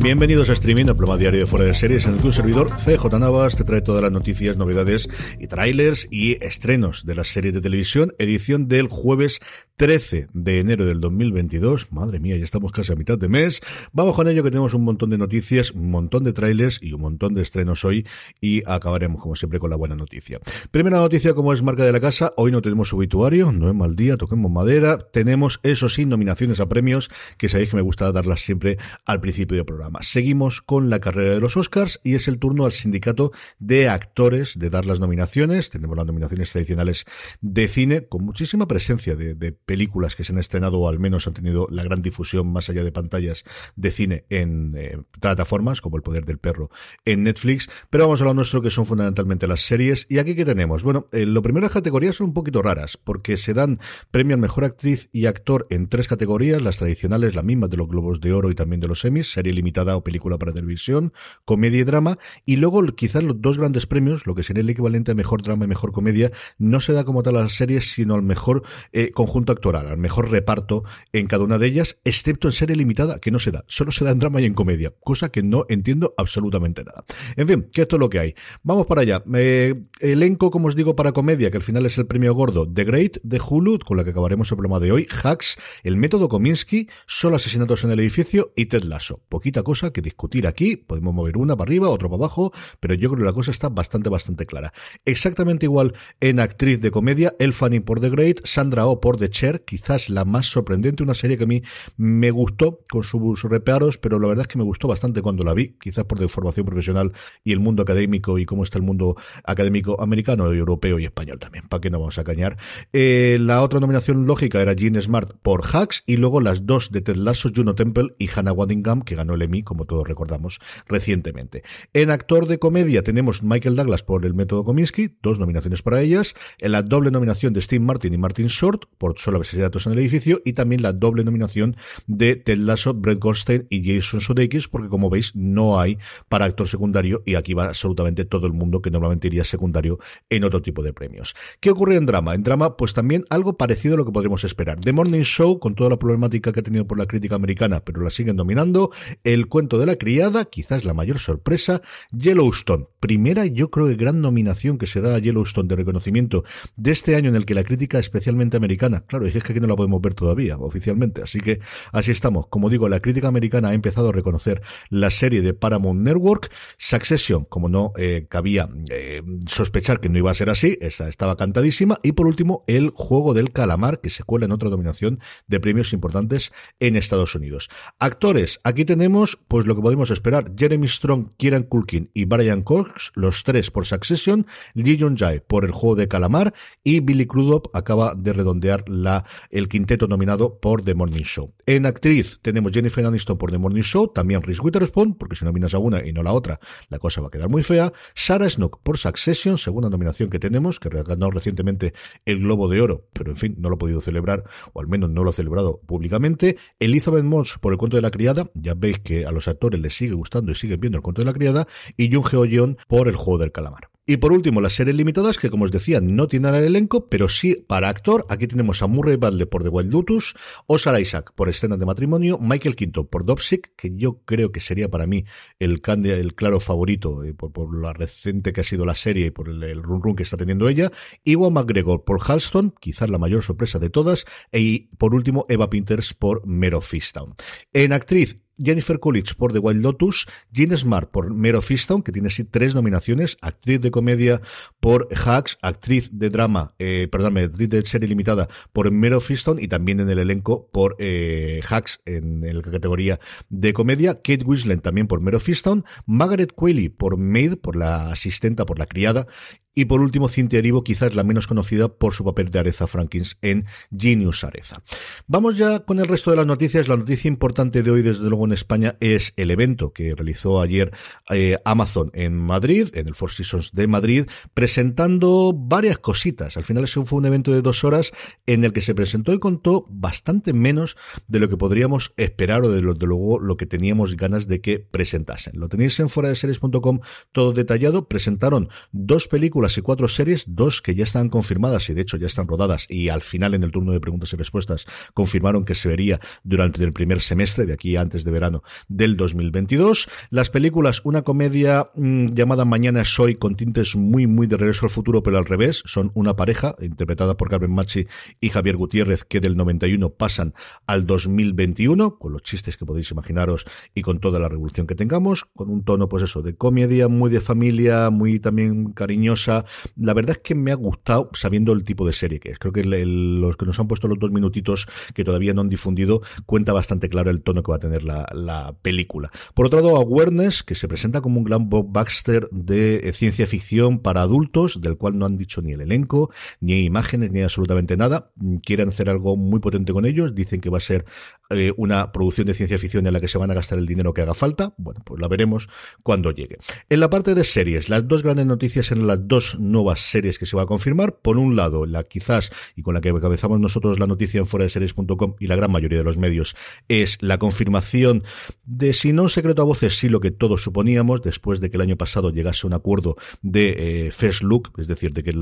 Bienvenidos a Streaming, el programa diario de Fuera de Series, en el que un servidor, CJ Navas, te trae todas las noticias, novedades y trailers y estrenos de las series de televisión, edición del jueves 13 de enero del 2022. Madre mía, ya estamos casi a mitad de mes. Vamos con ello que tenemos un montón de noticias, un montón de trailers y un montón de estrenos hoy y acabaremos como siempre con la buena noticia. Primera noticia como es marca de la casa, hoy no tenemos obituario, no es mal día, toquemos madera, tenemos eso sí nominaciones a premios que sabéis que me gusta darlas siempre al principio del programa. Seguimos con la carrera de los Oscars y es el turno al sindicato de actores de dar las nominaciones. Tenemos las nominaciones tradicionales de cine con muchísima presencia de, películas que se han estrenado o al menos han tenido la gran difusión más allá de pantallas de cine en eh, plataformas como El Poder del Perro en Netflix. Pero vamos a lo nuestro que son fundamentalmente las series. ¿Y aquí qué tenemos? Bueno, eh, lo primero las categorías son un poquito raras porque se dan premio al mejor actriz y actor en tres categorías, las tradicionales, la misma de los Globos de Oro y también de los Emmys, serie limitada o película para televisión, comedia y drama, y luego quizás los dos grandes premios, lo que sería el equivalente a mejor drama y mejor comedia, no se da como tal a las series, sino al mejor eh, conjunto actoral, al mejor reparto en cada una de ellas, excepto en serie limitada, que no se da, solo se da en drama y en comedia, cosa que no entiendo absolutamente nada. En fin, que esto es lo que hay. Vamos para allá. Eh, elenco, como os digo, para comedia, que al final es el premio gordo, The Great de Hulu, con la que acabaremos el programa de hoy, Hacks, El método Kominsky, Solo asesinatos en el edificio y Ted Lasso. Poquita cosa que discutir aquí. Podemos mover una para arriba, otra para abajo, pero yo creo que la cosa está bastante, bastante clara. Exactamente igual en actriz de comedia, El Fanning por The Great, Sandra O oh por The Chair, quizás la más sorprendente, una serie que a mí me gustó con sus reparos, pero la verdad es que me gustó bastante cuando la vi, quizás por de formación profesional y el mundo académico y cómo está el mundo académico americano, europeo y español también, para que no vamos a cañar. Eh, la otra nominación lógica era Jean Smart por Hacks y luego las dos de Ted Lasso, Juno Temple y Hannah Waddingham, que ganó el Emmy como todos recordamos recientemente. En actor de comedia tenemos Michael Douglas por El método Kominsky, dos nominaciones para ellas, en la doble nominación de Steve Martin y Martin Short por Solo asesinatos en el edificio y también la doble nominación de Ted Lasso, Brett Goldstein y Jason Sudeikis porque como veis no hay para actor secundario y aquí va absolutamente todo el mundo que normalmente iría secundario en otro tipo de premios. ¿Qué ocurre en drama? En drama pues también algo parecido a lo que podríamos esperar. The Morning Show con toda la problemática que ha tenido por la crítica americana pero la siguen dominando. El cuento de la criada, quizás la mayor sorpresa, Yellowstone. Primera, yo creo que gran nominación que se da a Yellowstone de reconocimiento de este año en el que la crítica especialmente americana, claro, es que aquí no la podemos ver todavía oficialmente, así que así estamos. Como digo, la crítica americana ha empezado a reconocer la serie de Paramount Network, Succession, como no eh, cabía eh, sospechar que no iba a ser así, esa estaba cantadísima, y por último, el juego del calamar, que se cuela en otra nominación de premios importantes en Estados Unidos. Actores, aquí tenemos pues lo que podemos esperar. Jeremy Strong, Kieran Culkin y Brian Cox, los tres por Succession, Lee Jong Jae por el juego de calamar y Billy Crudup acaba de redondear la, el quinteto nominado por The Morning Show. En actriz tenemos Jennifer Aniston por The Morning Show, también Reese Witherspoon, porque si nominas a una y no la otra, la cosa va a quedar muy fea. Sarah Snook por Succession, segunda nominación que tenemos, que ganó recientemente el Globo de Oro, pero en fin, no lo ha podido celebrar, o al menos no lo ha celebrado públicamente. Elizabeth Moss por el cuento de la criada, ya veis que a los actores les sigue gustando y siguen viendo el cuento de la criada, y Jung Heo Yeon por el juego del calamar. Y por último, las series limitadas, que como os decía, no tienen el elenco, pero sí para actor. Aquí tenemos a Murray Bradley por The Wild Lotus, Oscar Isaac por Escenas de Matrimonio, Michael Quinto por Dopsic, que yo creo que sería para mí el, el claro favorito eh, por, por, la reciente que ha sido la serie y por el, run run que está teniendo ella, Iwan McGregor por Halston, quizás la mayor sorpresa de todas, y por último Eva Pinters por Mero Fistown. En actriz, Jennifer Coolidge por The Wild Lotus, Jean Smart por Mero Fistown, que tiene así tres nominaciones, actriz de comedia por Hacks, actriz de drama, eh, perdón, actriz de serie limitada por Mero Fistown y también en el elenco por eh, Hacks en, la categoría de comedia, Kate Winslet también por Mero Fistown, Margaret Qualley por Maid, por la asistenta, por la criada, y por último, Cynthia Erivo, quizás la menos conocida por su papel de Areza Frankins en Genius Areza. Vamos ya con el resto de las noticias. La noticia importante de hoy, desde luego en España, es el evento que realizó ayer eh, Amazon en Madrid, en el Four Seasons de Madrid, presentando varias cositas. Al final eso fue un evento de dos horas en el que se presentó y contó bastante menos de lo que podríamos esperar o de, lo, de luego lo que teníamos ganas de que presentasen. Lo tenéis en fuera de series.com todo detallado. Presentaron dos películas y cuatro series, dos que ya están confirmadas y de hecho ya están rodadas y al final en el turno de preguntas y respuestas confirmaron que se vería durante el primer semestre de aquí antes de verano del 2022. Las películas, una comedia mm, llamada Mañana Soy con tintes muy muy de regreso al futuro pero al revés, son una pareja interpretada por Carmen Machi y Javier Gutiérrez que del 91 pasan al 2021 con los chistes que podéis imaginaros y con toda la revolución que tengamos, con un tono pues eso de comedia muy de familia, muy también cariñosa la verdad es que me ha gustado sabiendo el tipo de serie que es. Creo que los que nos han puesto los dos minutitos que todavía no han difundido cuenta bastante claro el tono que va a tener la, película. Por otro lado, Awareness, que se presenta como un gran Baxter de eh, ciencia ficción para adultos, del cual no han dicho ni el elenco, ni imágenes, ni absolutamente nada. Quieren hacer algo muy potente con ellos. Dicen que va a ser eh, una producción de ciencia ficción en la que se van a gastar el dinero que haga falta. Bueno, pues la veremos cuando llegue. En la parte de series, las dos grandes noticias en las dos nuevas series que se va a confirmar. Por un lado, la quizás, y con la que comenzamos nosotros la noticia en fuera de series.com y la gran mayoría de los medios, es la confirmación de, si no un secreto a voces, sí lo que todos suponíamos, después de que el año pasado llegase un acuerdo de eh, First Look, es decir, de que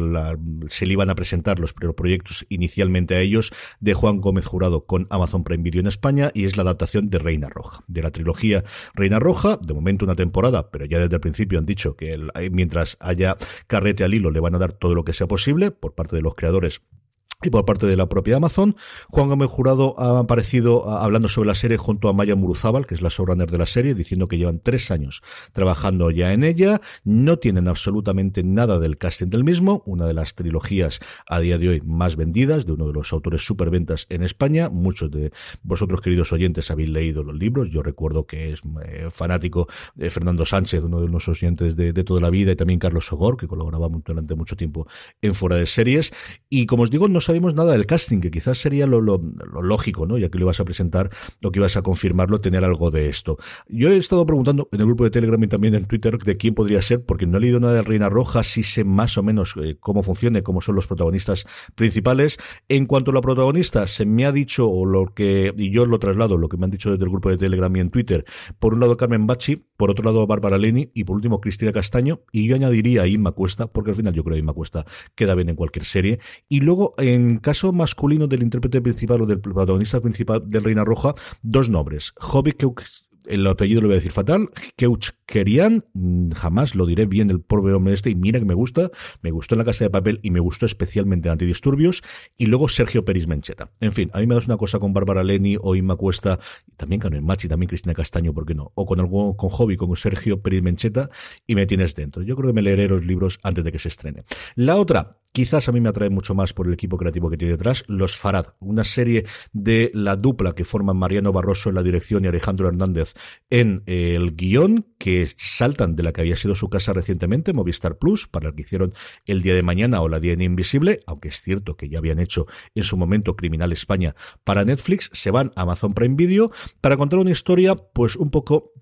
se le iban a presentar los proyectos inicialmente a ellos, de Juan Gómez Jurado con Amazon Prime Video en España, y es la adaptación de Reina Roja, de la trilogía Reina Roja, de momento una temporada, pero ya desde el principio han dicho que mientras haya carrete al hilo le van a dar todo lo que sea posible por parte de los creadores y por parte de la propia Amazon. Juan Gómez Jurado ha aparecido hablando sobre la serie junto a Maya Muruzábal, que es la showrunner de la serie, diciendo que llevan tres años trabajando ya en ella. No tienen absolutamente nada del casting del mismo, una de las trilogías a día de hoy más vendidas, de uno de los autores superventas en España. Muchos de vosotros, queridos oyentes, habéis leído los libros. Yo recuerdo que es eh, fanático de Fernando Sánchez, uno de los oyentes de, toda la vida, y también Carlos Sogor, que colaboraba durante mucho tiempo en Fuera de Series. Y como os digo, no sabemos nada del casting, que quizás sería lo, lógico, ¿no? Ya que lo ibas a presentar, lo que ibas a confirmarlo, tener algo de esto. Yo he estado preguntando en el grupo de Telegram y también en Twitter de quién podría ser, porque no he leído nada de Reina Roja, sí sé más o menos eh, cómo funciona, cómo son los protagonistas principales. En cuanto a la protagonista, se me ha dicho, o lo que, y yo lo traslado, lo que me han dicho desde el grupo de Telegram y en Twitter, por un lado Carmen Bachi, por otro lado Bárbara Leni y por último Cristina Castaño, y yo añadiría a Inma Cuesta, porque al final yo creo que Inma Cuesta queda bien en cualquier serie. Y luego, en caso masculino del intérprete principal o del protagonista principal de Reina Roja, dos nombres. Hobby el apellido lo voy a decir fatal, Keuch Kerian, mm, jamás lo diré bien el pobre hombre este, y mira que me gusta, me gustó en la casa de papel y me gustó especialmente en Antidisturbios, y luego Sergio Peris Mencheta. En fin, a mí me das una cosa con Bárbara Leni o Inma Cuesta, también Carmen Machi, también Cristina Castaño, ¿por qué no? O con algo, con Hobby, con Sergio Peris Mencheta, y me tienes dentro. Yo creo que me leeré los libros antes de que se estrene. La otra, Quizás a mí me atrae mucho más por el equipo creativo que tiene detrás, Los Farad, una serie de la dupla que forman Mariano Barroso en la dirección y Alejandro Hernández en el guion, que saltan de la que había sido su casa recientemente, Movistar Plus, para el que hicieron El Día de Mañana o La Día Invisible, aunque es cierto que ya habían hecho en su momento Criminal España para Netflix, se van a Amazon Prime Video. Para contar una historia, pues un poco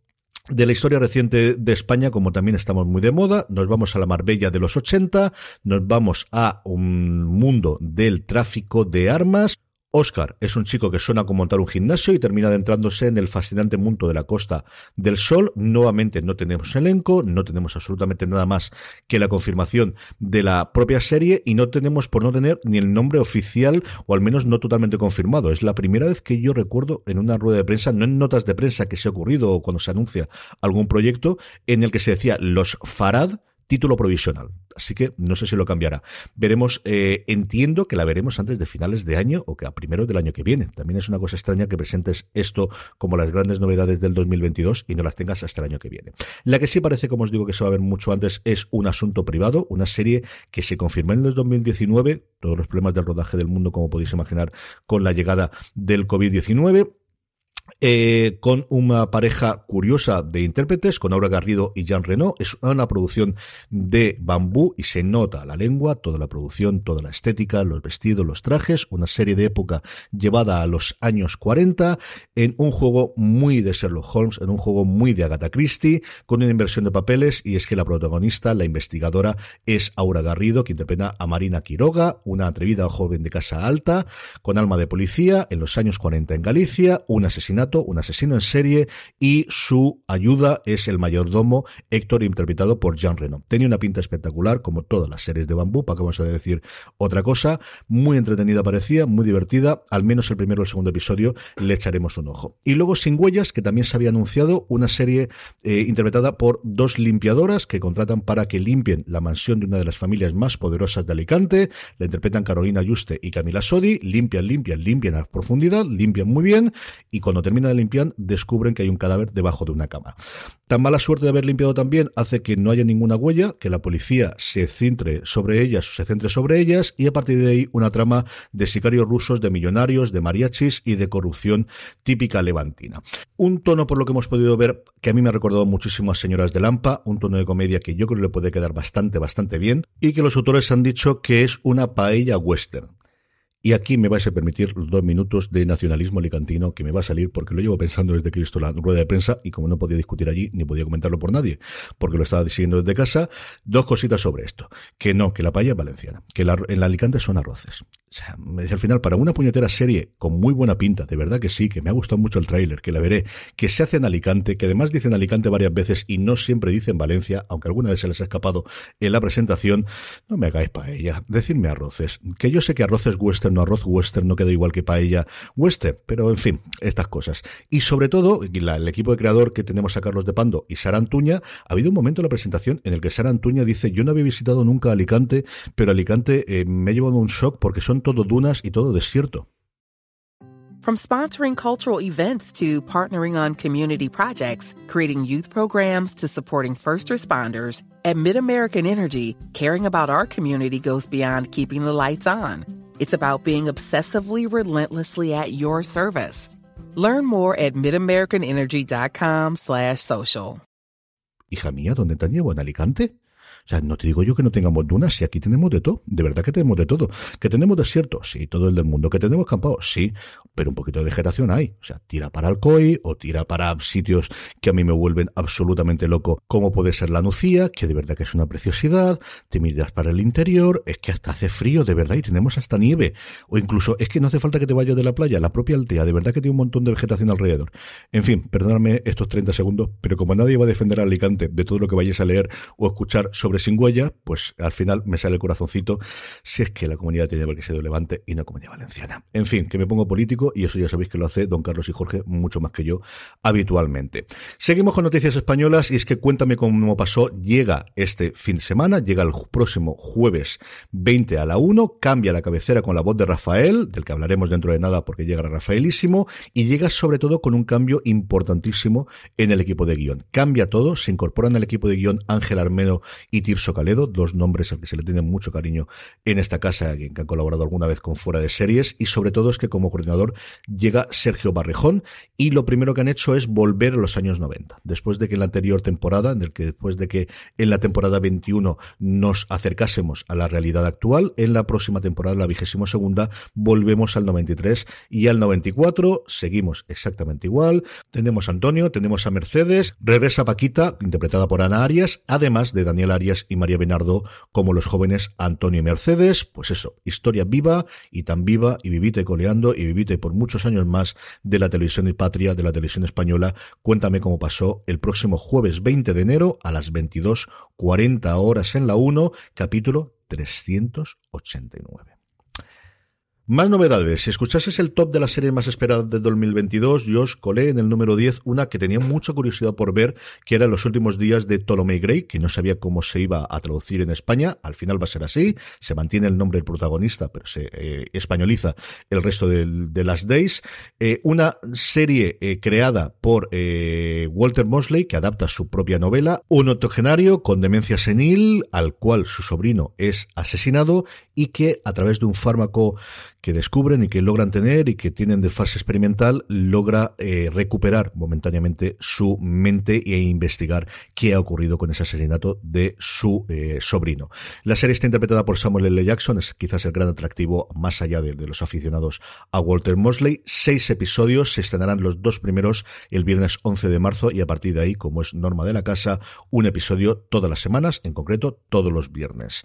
de la historia reciente de España, como también estamos muy de moda, nos vamos a la Marbella de los 80, nos vamos a un mundo del tráfico de armas, Oscar es un chico que suena con montar un gimnasio y termina adentrándose en el fascinante mundo de la Costa del Sol. Nuevamente no tenemos elenco, no tenemos absolutamente nada más que la confirmación de la propia serie y no tenemos por no tener ni el nombre oficial o al menos no totalmente confirmado. Es la primera vez que yo recuerdo en una rueda de prensa, no en notas de prensa que se ha ocurrido o cuando se anuncia algún proyecto en el que se decía los Farad título provisional. Así que no sé si lo cambiará. Veremos, eh, entiendo que la veremos antes de finales de año o que a primero del año que viene. También es una cosa extraña que presentes esto como las grandes novedades del 2022 y no las tengas hasta el año que viene. La que sí parece, como os digo, que se va a ver mucho antes es un asunto privado, una serie que se confirmó en el 2019, todos los problemas del rodaje del mundo, como podéis imaginar, con la llegada del COVID-19 eh, con una pareja curiosa de intérpretes, con Aura Garrido y Jean Renault. Es una producción de bambú y se nota la lengua, toda la producción, toda la estética, los vestidos, los trajes, una serie de época llevada a los años 40, en un juego muy de Sherlock Holmes, en un juego muy de Agatha Christie, con una inversión de papeles, y es que la protagonista, la investigadora, es Aura Garrido, que interpreta a Marina Quiroga, una atrevida joven de casa alta, con alma de policía, en los años 40 en Galicia, un un asesino en serie, y su ayuda es el mayordomo Héctor, interpretado por Jean Reno. Tenía una pinta espectacular, como todas las series de bambú, para que vamos a decir otra cosa. Muy entretenida parecía, muy divertida. Al menos el primero o el segundo episodio le echaremos un ojo. Y luego Sin Huellas, que también se había anunciado, una serie eh, interpretada por dos limpiadoras que contratan para que limpien la mansión de una de las familias más poderosas de Alicante. La interpretan Carolina Yuste y Camila Sodi. Limpian, limpian, limpian a profundidad, limpian muy bien. Y cuando termina de limpiar, descubren que hay un cadáver debajo de una cama. Tan mala suerte de haber limpiado también hace que no haya ninguna huella, que la policía se centre sobre ellas, se centre sobre ellas, y a partir de ahí una trama de sicarios rusos, de millonarios, de mariachis y de corrupción típica levantina. Un tono, por lo que hemos podido ver, que a mí me ha recordado muchísimo a Señoras de Lampa, un tono de comedia que yo creo que le puede quedar bastante, bastante bien, y que los autores han dicho que es una paella western. Y aquí me vais a permitir los dos minutos de nacionalismo alicantino que me va a salir porque lo llevo pensando desde que he visto la rueda de prensa y como no podía discutir allí ni podía comentarlo por nadie porque lo estaba diciendo desde casa, dos cositas sobre esto. Que no, que la paella es valenciana, que la, en la Alicante son arroces. Sea, al final, para una puñetera serie con muy buena pinta, de verdad que sí, que me ha gustado mucho el tráiler, que la veré, que se hace en Alicante, que además dicen Alicante varias veces y no siempre dicen Valencia, aunque alguna vez se les ha escapado en la presentación, no me hagáis paella, decidme arroces. Que yo sé que arroces western no arroz western no queda igual que paella western, pero en fin, estas cosas. Y sobre todo, el equipo de creador que tenemos a Carlos de Pando y Sara Antuña, ha habido un momento en la presentación en el que Sara Antuña dice, yo no había visitado nunca Alicante, pero Alicante eh, me ha llevado un shock porque son todo dunas y todo desierto. From sponsoring cultural events to partnering on community projects, creating youth programs to supporting first responders, at MidAmerican Energy, caring about our community goes beyond keeping the lights on. It's about being obsessively relentlessly at your service. Learn more at midamericanenergy.com slash social. Hija mía, ¿dónde te llevo? ¿En Alicante? O sea, no te digo yo que no tengamos dunas, si aquí tenemos de todo, de verdad que tenemos de todo. Que tenemos desierto, sí, todo el del mundo. Que tenemos campado, sí, pero un poquito de vegetación hay. O sea, tira para Alcoy o tira para sitios que a mí me vuelven absolutamente loco, como puede ser la Nucía, que de verdad que es una preciosidad. Te miras para el interior, es que hasta hace frío, de verdad, y tenemos hasta nieve. O incluso es que no hace falta que te vayas de la playa, la propia Altea, de verdad que tiene un montón de vegetación alrededor. En fin, perdóname estos 30 segundos, pero como nadie va a defender a Alicante de todo lo que vayáis a leer o escuchar sobre sin huella, pues al final me sale el corazoncito si es que la comunidad tiene que ser de Levante y no comunidad valenciana. En fin, que me pongo político y eso ya sabéis que lo hace don Carlos y Jorge mucho más que yo habitualmente. Seguimos con noticias españolas y es que Cuéntame cómo pasó llega este fin de semana, llega el próximo jueves 20 a la 1, cambia la cabecera con la voz de Rafael, del que hablaremos dentro de nada porque llega Rafaelísimo, y llega sobre todo con un cambio importantísimo en el equipo de guion. Cambia todo, se incorporan al equipo de guion Ángel Armeno y Tirso Caledo, dos nombres al que se le tiene mucho cariño en esta casa, que han colaborado alguna vez con Fuera de Series, y sobre todo es que como coordinador llega Sergio Barrejón, y lo primero que han hecho es volver a los años 90. Después de que en la anterior temporada, en el que después de que en la temporada 21 nos acercásemos a la realidad actual, en la próxima temporada, la vigésimo segunda, volvemos al 93 y al 94, seguimos exactamente igual. Tenemos a Antonio, tenemos a Mercedes, regresa Paquita, interpretada por Ana Arias, además de Daniela Arias y María Benardo como los jóvenes Antonio y Mercedes. Pues eso, historia viva y tan viva y vivite coleando y vivite por muchos años más de la televisión y patria, de la televisión española. Cuéntame cómo pasó el próximo jueves 20 de enero a las 22.40 horas en la 1, capítulo 389. Más novedades. Si escuchases el top de las series más esperadas de 2022, yo os colé en el número 10 una que tenía mucha curiosidad por ver, que era Los últimos días de Ptolemy Gray, que no sabía cómo se iba a traducir en España. Al final va a ser así. Se mantiene el nombre del protagonista, pero se eh, españoliza el resto de, de las Days. Eh, una serie eh, creada por Walter Mosley, que adapta su propia novela. Un octogenario con demencia senil, al cual su sobrino es asesinado y que a través de un fármaco que descubren y que logran tener y que tienen de fase experimental, logra eh, recuperar momentáneamente su mente e investigar qué ha ocurrido con ese asesinato de su eh, sobrino. La serie está interpretada por Samuel L. Jackson, es quizás el gran atractivo más allá de, de los aficionados a Walter Mosley. Seis episodios, se estrenarán los dos primeros el viernes 11 de marzo y a partir de ahí, como es norma de la casa, un episodio todas las semanas, en concreto todos los viernes.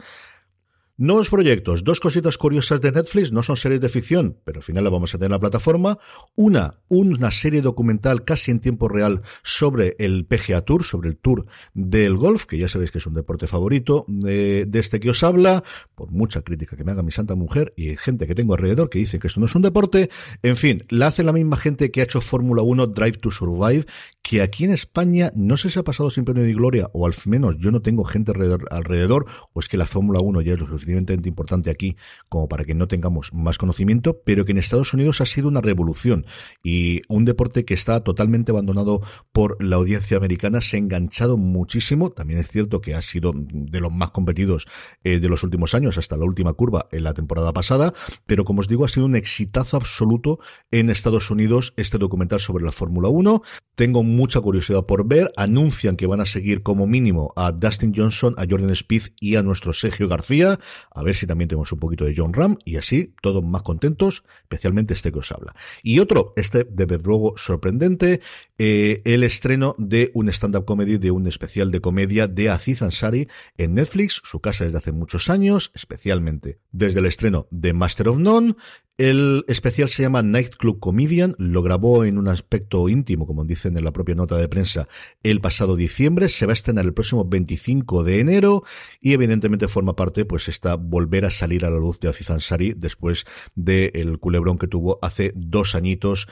Nuevos proyectos, dos cositas curiosas de Netflix, no son series de ficción, pero al final la vamos a tener en la plataforma. Una, una serie documental casi en tiempo real sobre el PGA Tour, sobre el Tour del golf, que ya sabéis que es un deporte favorito de, de este que os habla, por mucha crítica que me haga mi santa mujer y gente que tengo alrededor que dice que esto no es un deporte. En fin, la hace la misma gente que ha hecho Fórmula 1 Drive to Survive, que aquí en España no sé si ha pasado sin pena ni gloria, o al menos yo no tengo gente alrededor, alrededor o es que la Fórmula 1 ya es lo suficiente importante aquí como para que no tengamos más conocimiento, pero que en Estados Unidos ha sido una revolución y un deporte que está totalmente abandonado por la audiencia americana, se ha enganchado muchísimo, también es cierto que ha sido de los más competidos eh, de los últimos años hasta la última curva en la temporada pasada, pero como os digo, ha sido un exitazo absoluto en Estados Unidos este documental sobre la Fórmula 1. Tengo mucha curiosidad por ver, anuncian que van a seguir como mínimo a Dustin Johnson, a Jordan Spieth y a nuestro Sergio García a ver si también tenemos un poquito de John Ram y así todos más contentos, especialmente este que os habla. Y otro, este de luego sorprendente, eh, el estreno de un stand-up comedy, de un especial de comedia de Aziz Ansari en Netflix, su casa desde hace muchos años, especialmente desde el estreno de Master of None, el especial se llama Nightclub Comedian, lo grabó en un aspecto íntimo, como dicen en la propia nota de prensa, el pasado diciembre, se va a estrenar el próximo 25 de enero y evidentemente forma parte, pues, esta volver a salir a la luz de Aziz Ansari después del culebrón que tuvo hace dos añitos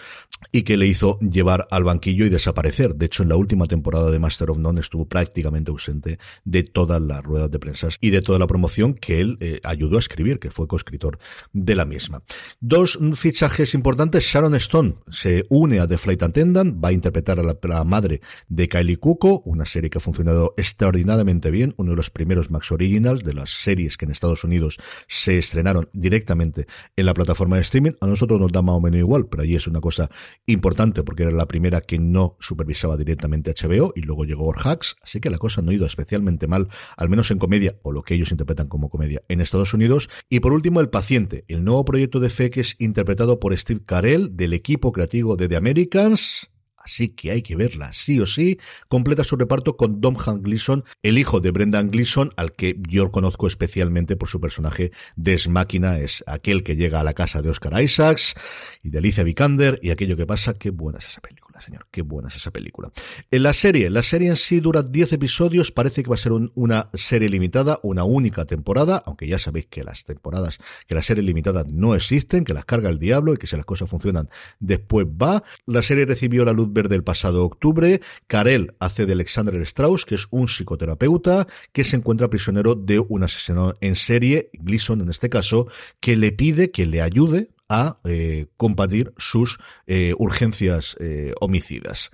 y que le hizo llevar al banquillo y desaparecer. De hecho, en la última temporada de Master of None estuvo prácticamente ausente de todas las ruedas de prensa y de toda la promoción que él eh, ayudó a escribir, que fue coescritor de la misma. Dos fichajes importantes. Sharon Stone se une a The Flight Attendant, va a interpretar a la, madre de Kylie Cuoco, una serie que ha funcionado extraordinariamente bien, uno de los primeros Max Originals de las series que en Estados Unidos se estrenaron directamente en la plataforma de streaming. A nosotros nos da más o menos igual, pero allí es una cosa importante porque era la primera que no supervisaba directamente HBO y luego llegó Orhax, así que la cosa no ha ido especialmente mal, al menos en comedia, o lo que ellos interpretan como comedia en Estados Unidos. Y por último, El Paciente, el nuevo proyecto de fe que es interpretado por Steve Carell del equipo creativo de The Americans. Así que hay que verla, sí o sí. Completa su reparto con Dom Han Gleason, el hijo de Brendan Gleason, al que yo conozco especialmente por su personaje de Máquina, es aquel que llega a la casa de Oscar Isaacs y de Alicia Vikander, y aquello que pasa, qué buena es esa película señor. Qué buena es esa película. En la serie, la serie en sí dura 10 episodios, parece que va a ser una serie limitada, una única temporada, aunque ya sabéis que las temporadas, que las series limitadas no existen, que las carga el diablo y que si las cosas funcionan después va. La serie recibió la luz verde el pasado octubre. Karel hace de Alexander Strauss, que es un psicoterapeuta que se encuentra prisionero de un asesino en serie, Gleason en este caso, que le pide que le ayude a eh, combatir sus eh, urgencias eh, homicidas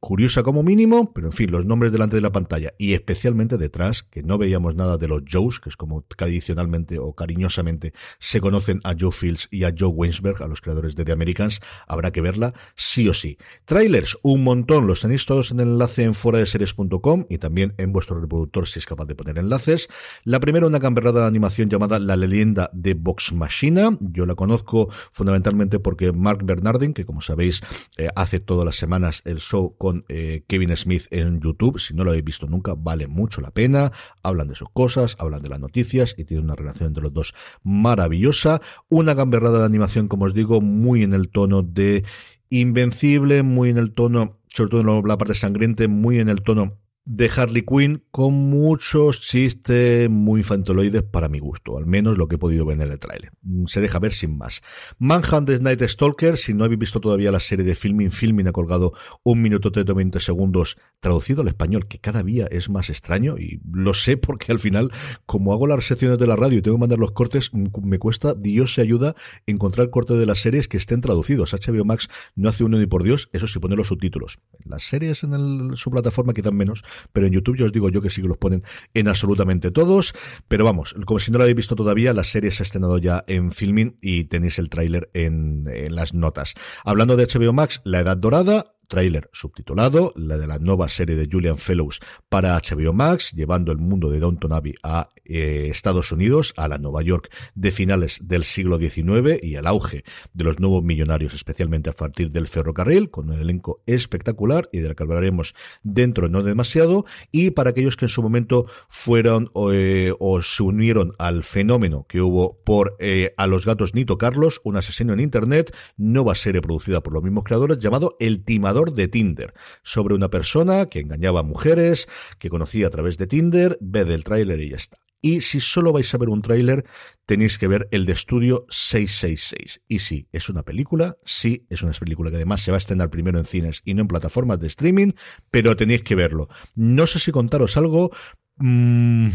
curiosa como mínimo, pero en fin, los nombres delante de la pantalla y especialmente detrás, que no veíamos nada de los Joes, que es como tradicionalmente o cariñosamente se conocen a Joe Fields y a Joe Weinsberg, a los creadores de The Americans, habrá que verla sí o sí. Trailers, un montón, los tenéis todos en el enlace en foradeseries.com y también en vuestro reproductor si es capaz de poner enlaces. La primera, una camperrada de animación llamada La leyenda de Box Machina. Yo la conozco fundamentalmente porque Mark Bernardin, que como sabéis, eh, hace todas las semanas el show con con eh, Kevin Smith en YouTube. Si no lo habéis visto nunca, vale mucho la pena. Hablan de sus cosas, hablan de las noticias y tiene una relación entre los dos maravillosa. Una gamberrada de animación, como os digo, muy en el tono de Invencible, muy en el tono, sobre todo en la parte sangriente, muy en el tono de Harley Quinn con muchos chistes muy infantiloides para mi gusto, al menos lo que he podido ver en el tráiler. Mm, se deja ver sin más. Manhunt Night Stalker, si no habéis visto todavía la serie de Filming, Filming ha colgado un minuto de 20 segundos traducido al español, que cada día es más extraño y lo sé porque al final, como hago las secciones de la radio y tengo que mandar los cortes, mm, me cuesta, Dios se ayuda, encontrar el corte de las series que estén traducidos. HBO Max no hace uno ni por Dios, eso sí pone los subtítulos. Las series en su plataforma quizás menos, pero en YouTube ya os digo yo que sí que los ponen en absolutamente todos. Pero vamos, como si no lo habéis visto todavía, la serie se ha estrenado ya en filming y tenéis el tráiler en, en las notas. Hablando de HBO Max, La Edad Dorada, tráiler subtitulado, la de la nueva serie de Julian Fellows para HBO Max, llevando el mundo de Downton Abbey a eh, Estados Unidos, a la Nueva York de finales del siglo XIX y al auge de los nuevos millonarios, especialmente a partir del ferrocarril, con un elenco espectacular y del que hablaremos dentro no demasiado, y para aquellos que en su momento fueron eh, o se unieron al fenómeno que hubo por eh, A los gatos Nito Carlos, un asesino en Internet, nueva serie producida por los mismos creadores, llamado El Timador de Tinder, sobre una persona que engañaba a mujeres, que conocía a través de Tinder, ve del tráiler y ya está. Y si solo vais a ver un tráiler, tenéis que ver el de Estudio 666. Y sí, es una película, sí, es una película que además se va a estrenar primero en cines y no en plataformas de streaming, pero tenéis que verlo. No sé si contaros algo... Mm,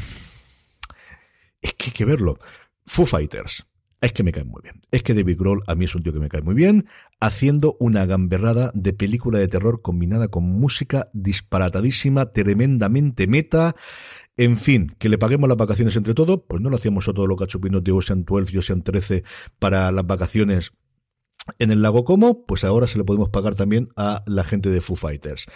es que hay que verlo. Foo Fighters es que me cae muy bien. Es que David Grohl a mí es un tío que me cae muy bien, haciendo una gamberrada de película de terror combinada con música disparatadísima, tremendamente meta. En fin, que le paguemos las vacaciones entre todos, pues no lo hacíamos a todos los cachupinos de Ocean 12 y Ocean 13 para las vacaciones en el lago Como, pues ahora se le podemos pagar también a la gente de Foo Fighters.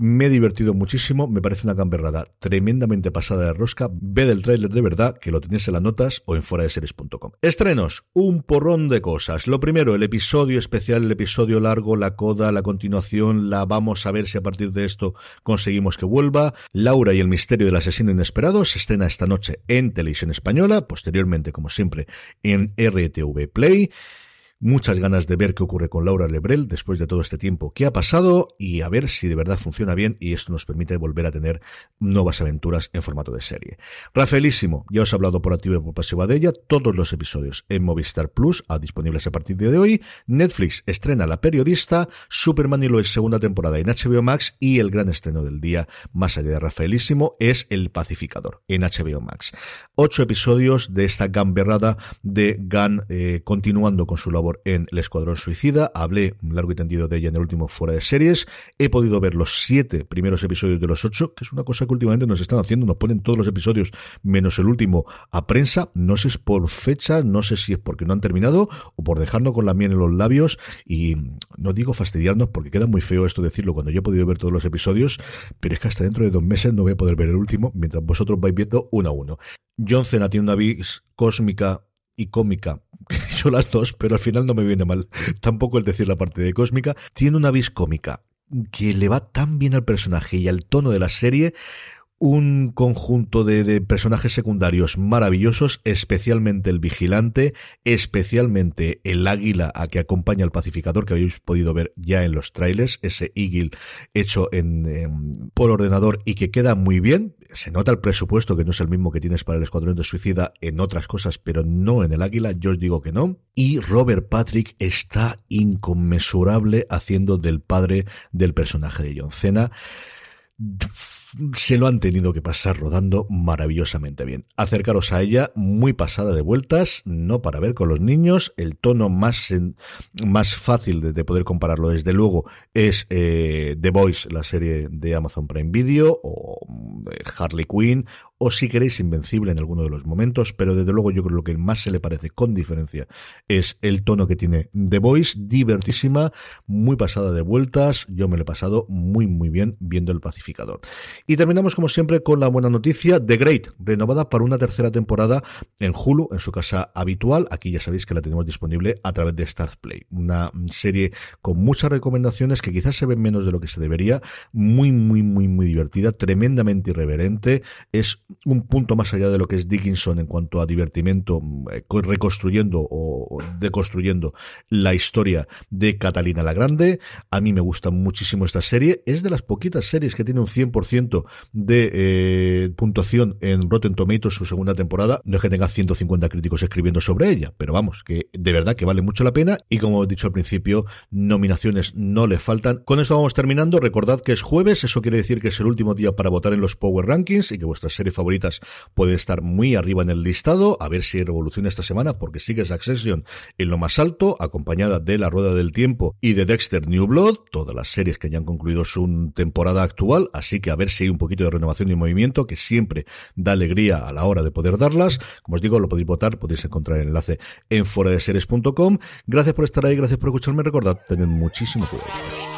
Me he divertido muchísimo, me parece una gamberrada tremendamente pasada de rosca. Ve del tráiler de verdad, que lo tenéis en las notas o en fuera de series.com. Estrenos, un porrón de cosas. Lo primero, el episodio especial, el episodio largo, la coda, la continuación, la vamos a ver si a partir de esto conseguimos que vuelva. Laura y el misterio del asesino inesperado se estrena esta noche en televisión española, posteriormente, como siempre, en RTV Play. Muchas ganas de ver qué ocurre con Laura Lebrel después de todo este tiempo que ha pasado y a ver si de verdad funciona bien y esto nos permite volver a tener nuevas aventuras en formato de serie. Rafaelísimo, ya os he hablado por activo y por pasiva de ella, todos los episodios en Movistar Plus, disponibles a partir de hoy. Netflix estrena La Periodista, Superman y Lois segunda temporada en HBO Max y el gran estreno del día, más allá de Rafaelísimo, es El Pacificador en HBO Max. Ocho episodios de esta gamberrada de Gunn eh, continuando con su labor en El Escuadrón Suicida. Hablé largo y tendido de ella en el último fuera de series. He podido ver los siete primeros episodios de los ocho, que es una cosa que últimamente nos están haciendo. Nos ponen todos los episodios menos el último a prensa. No sé si es por fecha, no sé si es porque no han terminado o por dejarnos con la miel en los labios. Y no digo fastidiarnos porque queda muy feo esto decirlo cuando yo he podido ver todos los episodios, pero es que hasta dentro de dos meses no voy a poder ver el último mientras vosotros vais viendo uno a uno. John Cena tiene una vis cósmica y cómica, yo las dos, pero al final no me viene mal. Tampoco el decir la parte de cósmica, tiene una vis cómica que le va tan bien al personaje y al tono de la serie, un conjunto de, personajes secundarios maravillosos, especialmente el vigilante, especialmente el águila a que acompaña al pacificador que habéis podido ver ya en los trailers, ese eagle hecho en, por ordenador y que queda muy bien. Se nota el presupuesto que no es el mismo que tienes para el Escuadrón de Suicida en otras cosas, pero no en el águila, yo os digo que no. Y Robert Patrick está inconmensurable haciendo del padre del personaje de John Cena se lo han tenido que pasar rodando maravillosamente bien. Acercaros a ella, muy pasada de vueltas, no para ver con los niños, el tono más, más fácil de, poder compararlo, desde luego, es eh, The Voice, la serie de Amazon Prime Video, o eh, Harley Quinn, o si queréis Invencible en alguno de los momentos, pero desde luego yo creo que lo que más se le parece con diferencia es el tono que tiene The Voice, divertísima, muy pasada de vueltas, yo me lo he pasado muy muy bien viendo El Pacificador. Y terminamos como siempre con la buena noticia, The Great, renovada para una tercera temporada en Hulu, en su casa habitual, aquí ya sabéis que la tenemos disponible a través de Start Play, una serie con muchas recomendaciones que quizás se ven menos de lo que se debería, muy muy muy muy divertida, tremendamente irreverente, es un punto más allá de lo que es Dickinson en cuanto a divertimento, eh, reconstruyendo o deconstruyendo la historia de Catalina la Grande. A mí me gusta muchísimo esta serie. Es de las poquitas series que tiene un 100% de eh, puntuación en Rotten Tomatoes su segunda temporada. No es que tenga 150 críticos escribiendo sobre ella, pero vamos, que de verdad que vale mucho la pena. Y como he dicho al principio, nominaciones no le faltan. Con esto vamos terminando. Recordad que es jueves, eso quiere decir que es el último día para votar en los Power Rankings y que vuestras series favoritas pueden estar muy arriba en el listado. A ver si revoluciona esta semana, porque sigue Succession en lo más alto, acompañada de La Rueda del Tiempo y de Dexter New Blood, todas las series que ya han concluido su temporada actual, así que a ver si hay un poquito de renovación y movimiento, que siempre da alegría a la hora de poder darlas. Como os digo, lo podéis votar, podéis encontrar el enlace en foradeseries.com. Gracias por estar ahí, gracias por escucharme. Recordad, tened muchísimo cuidado.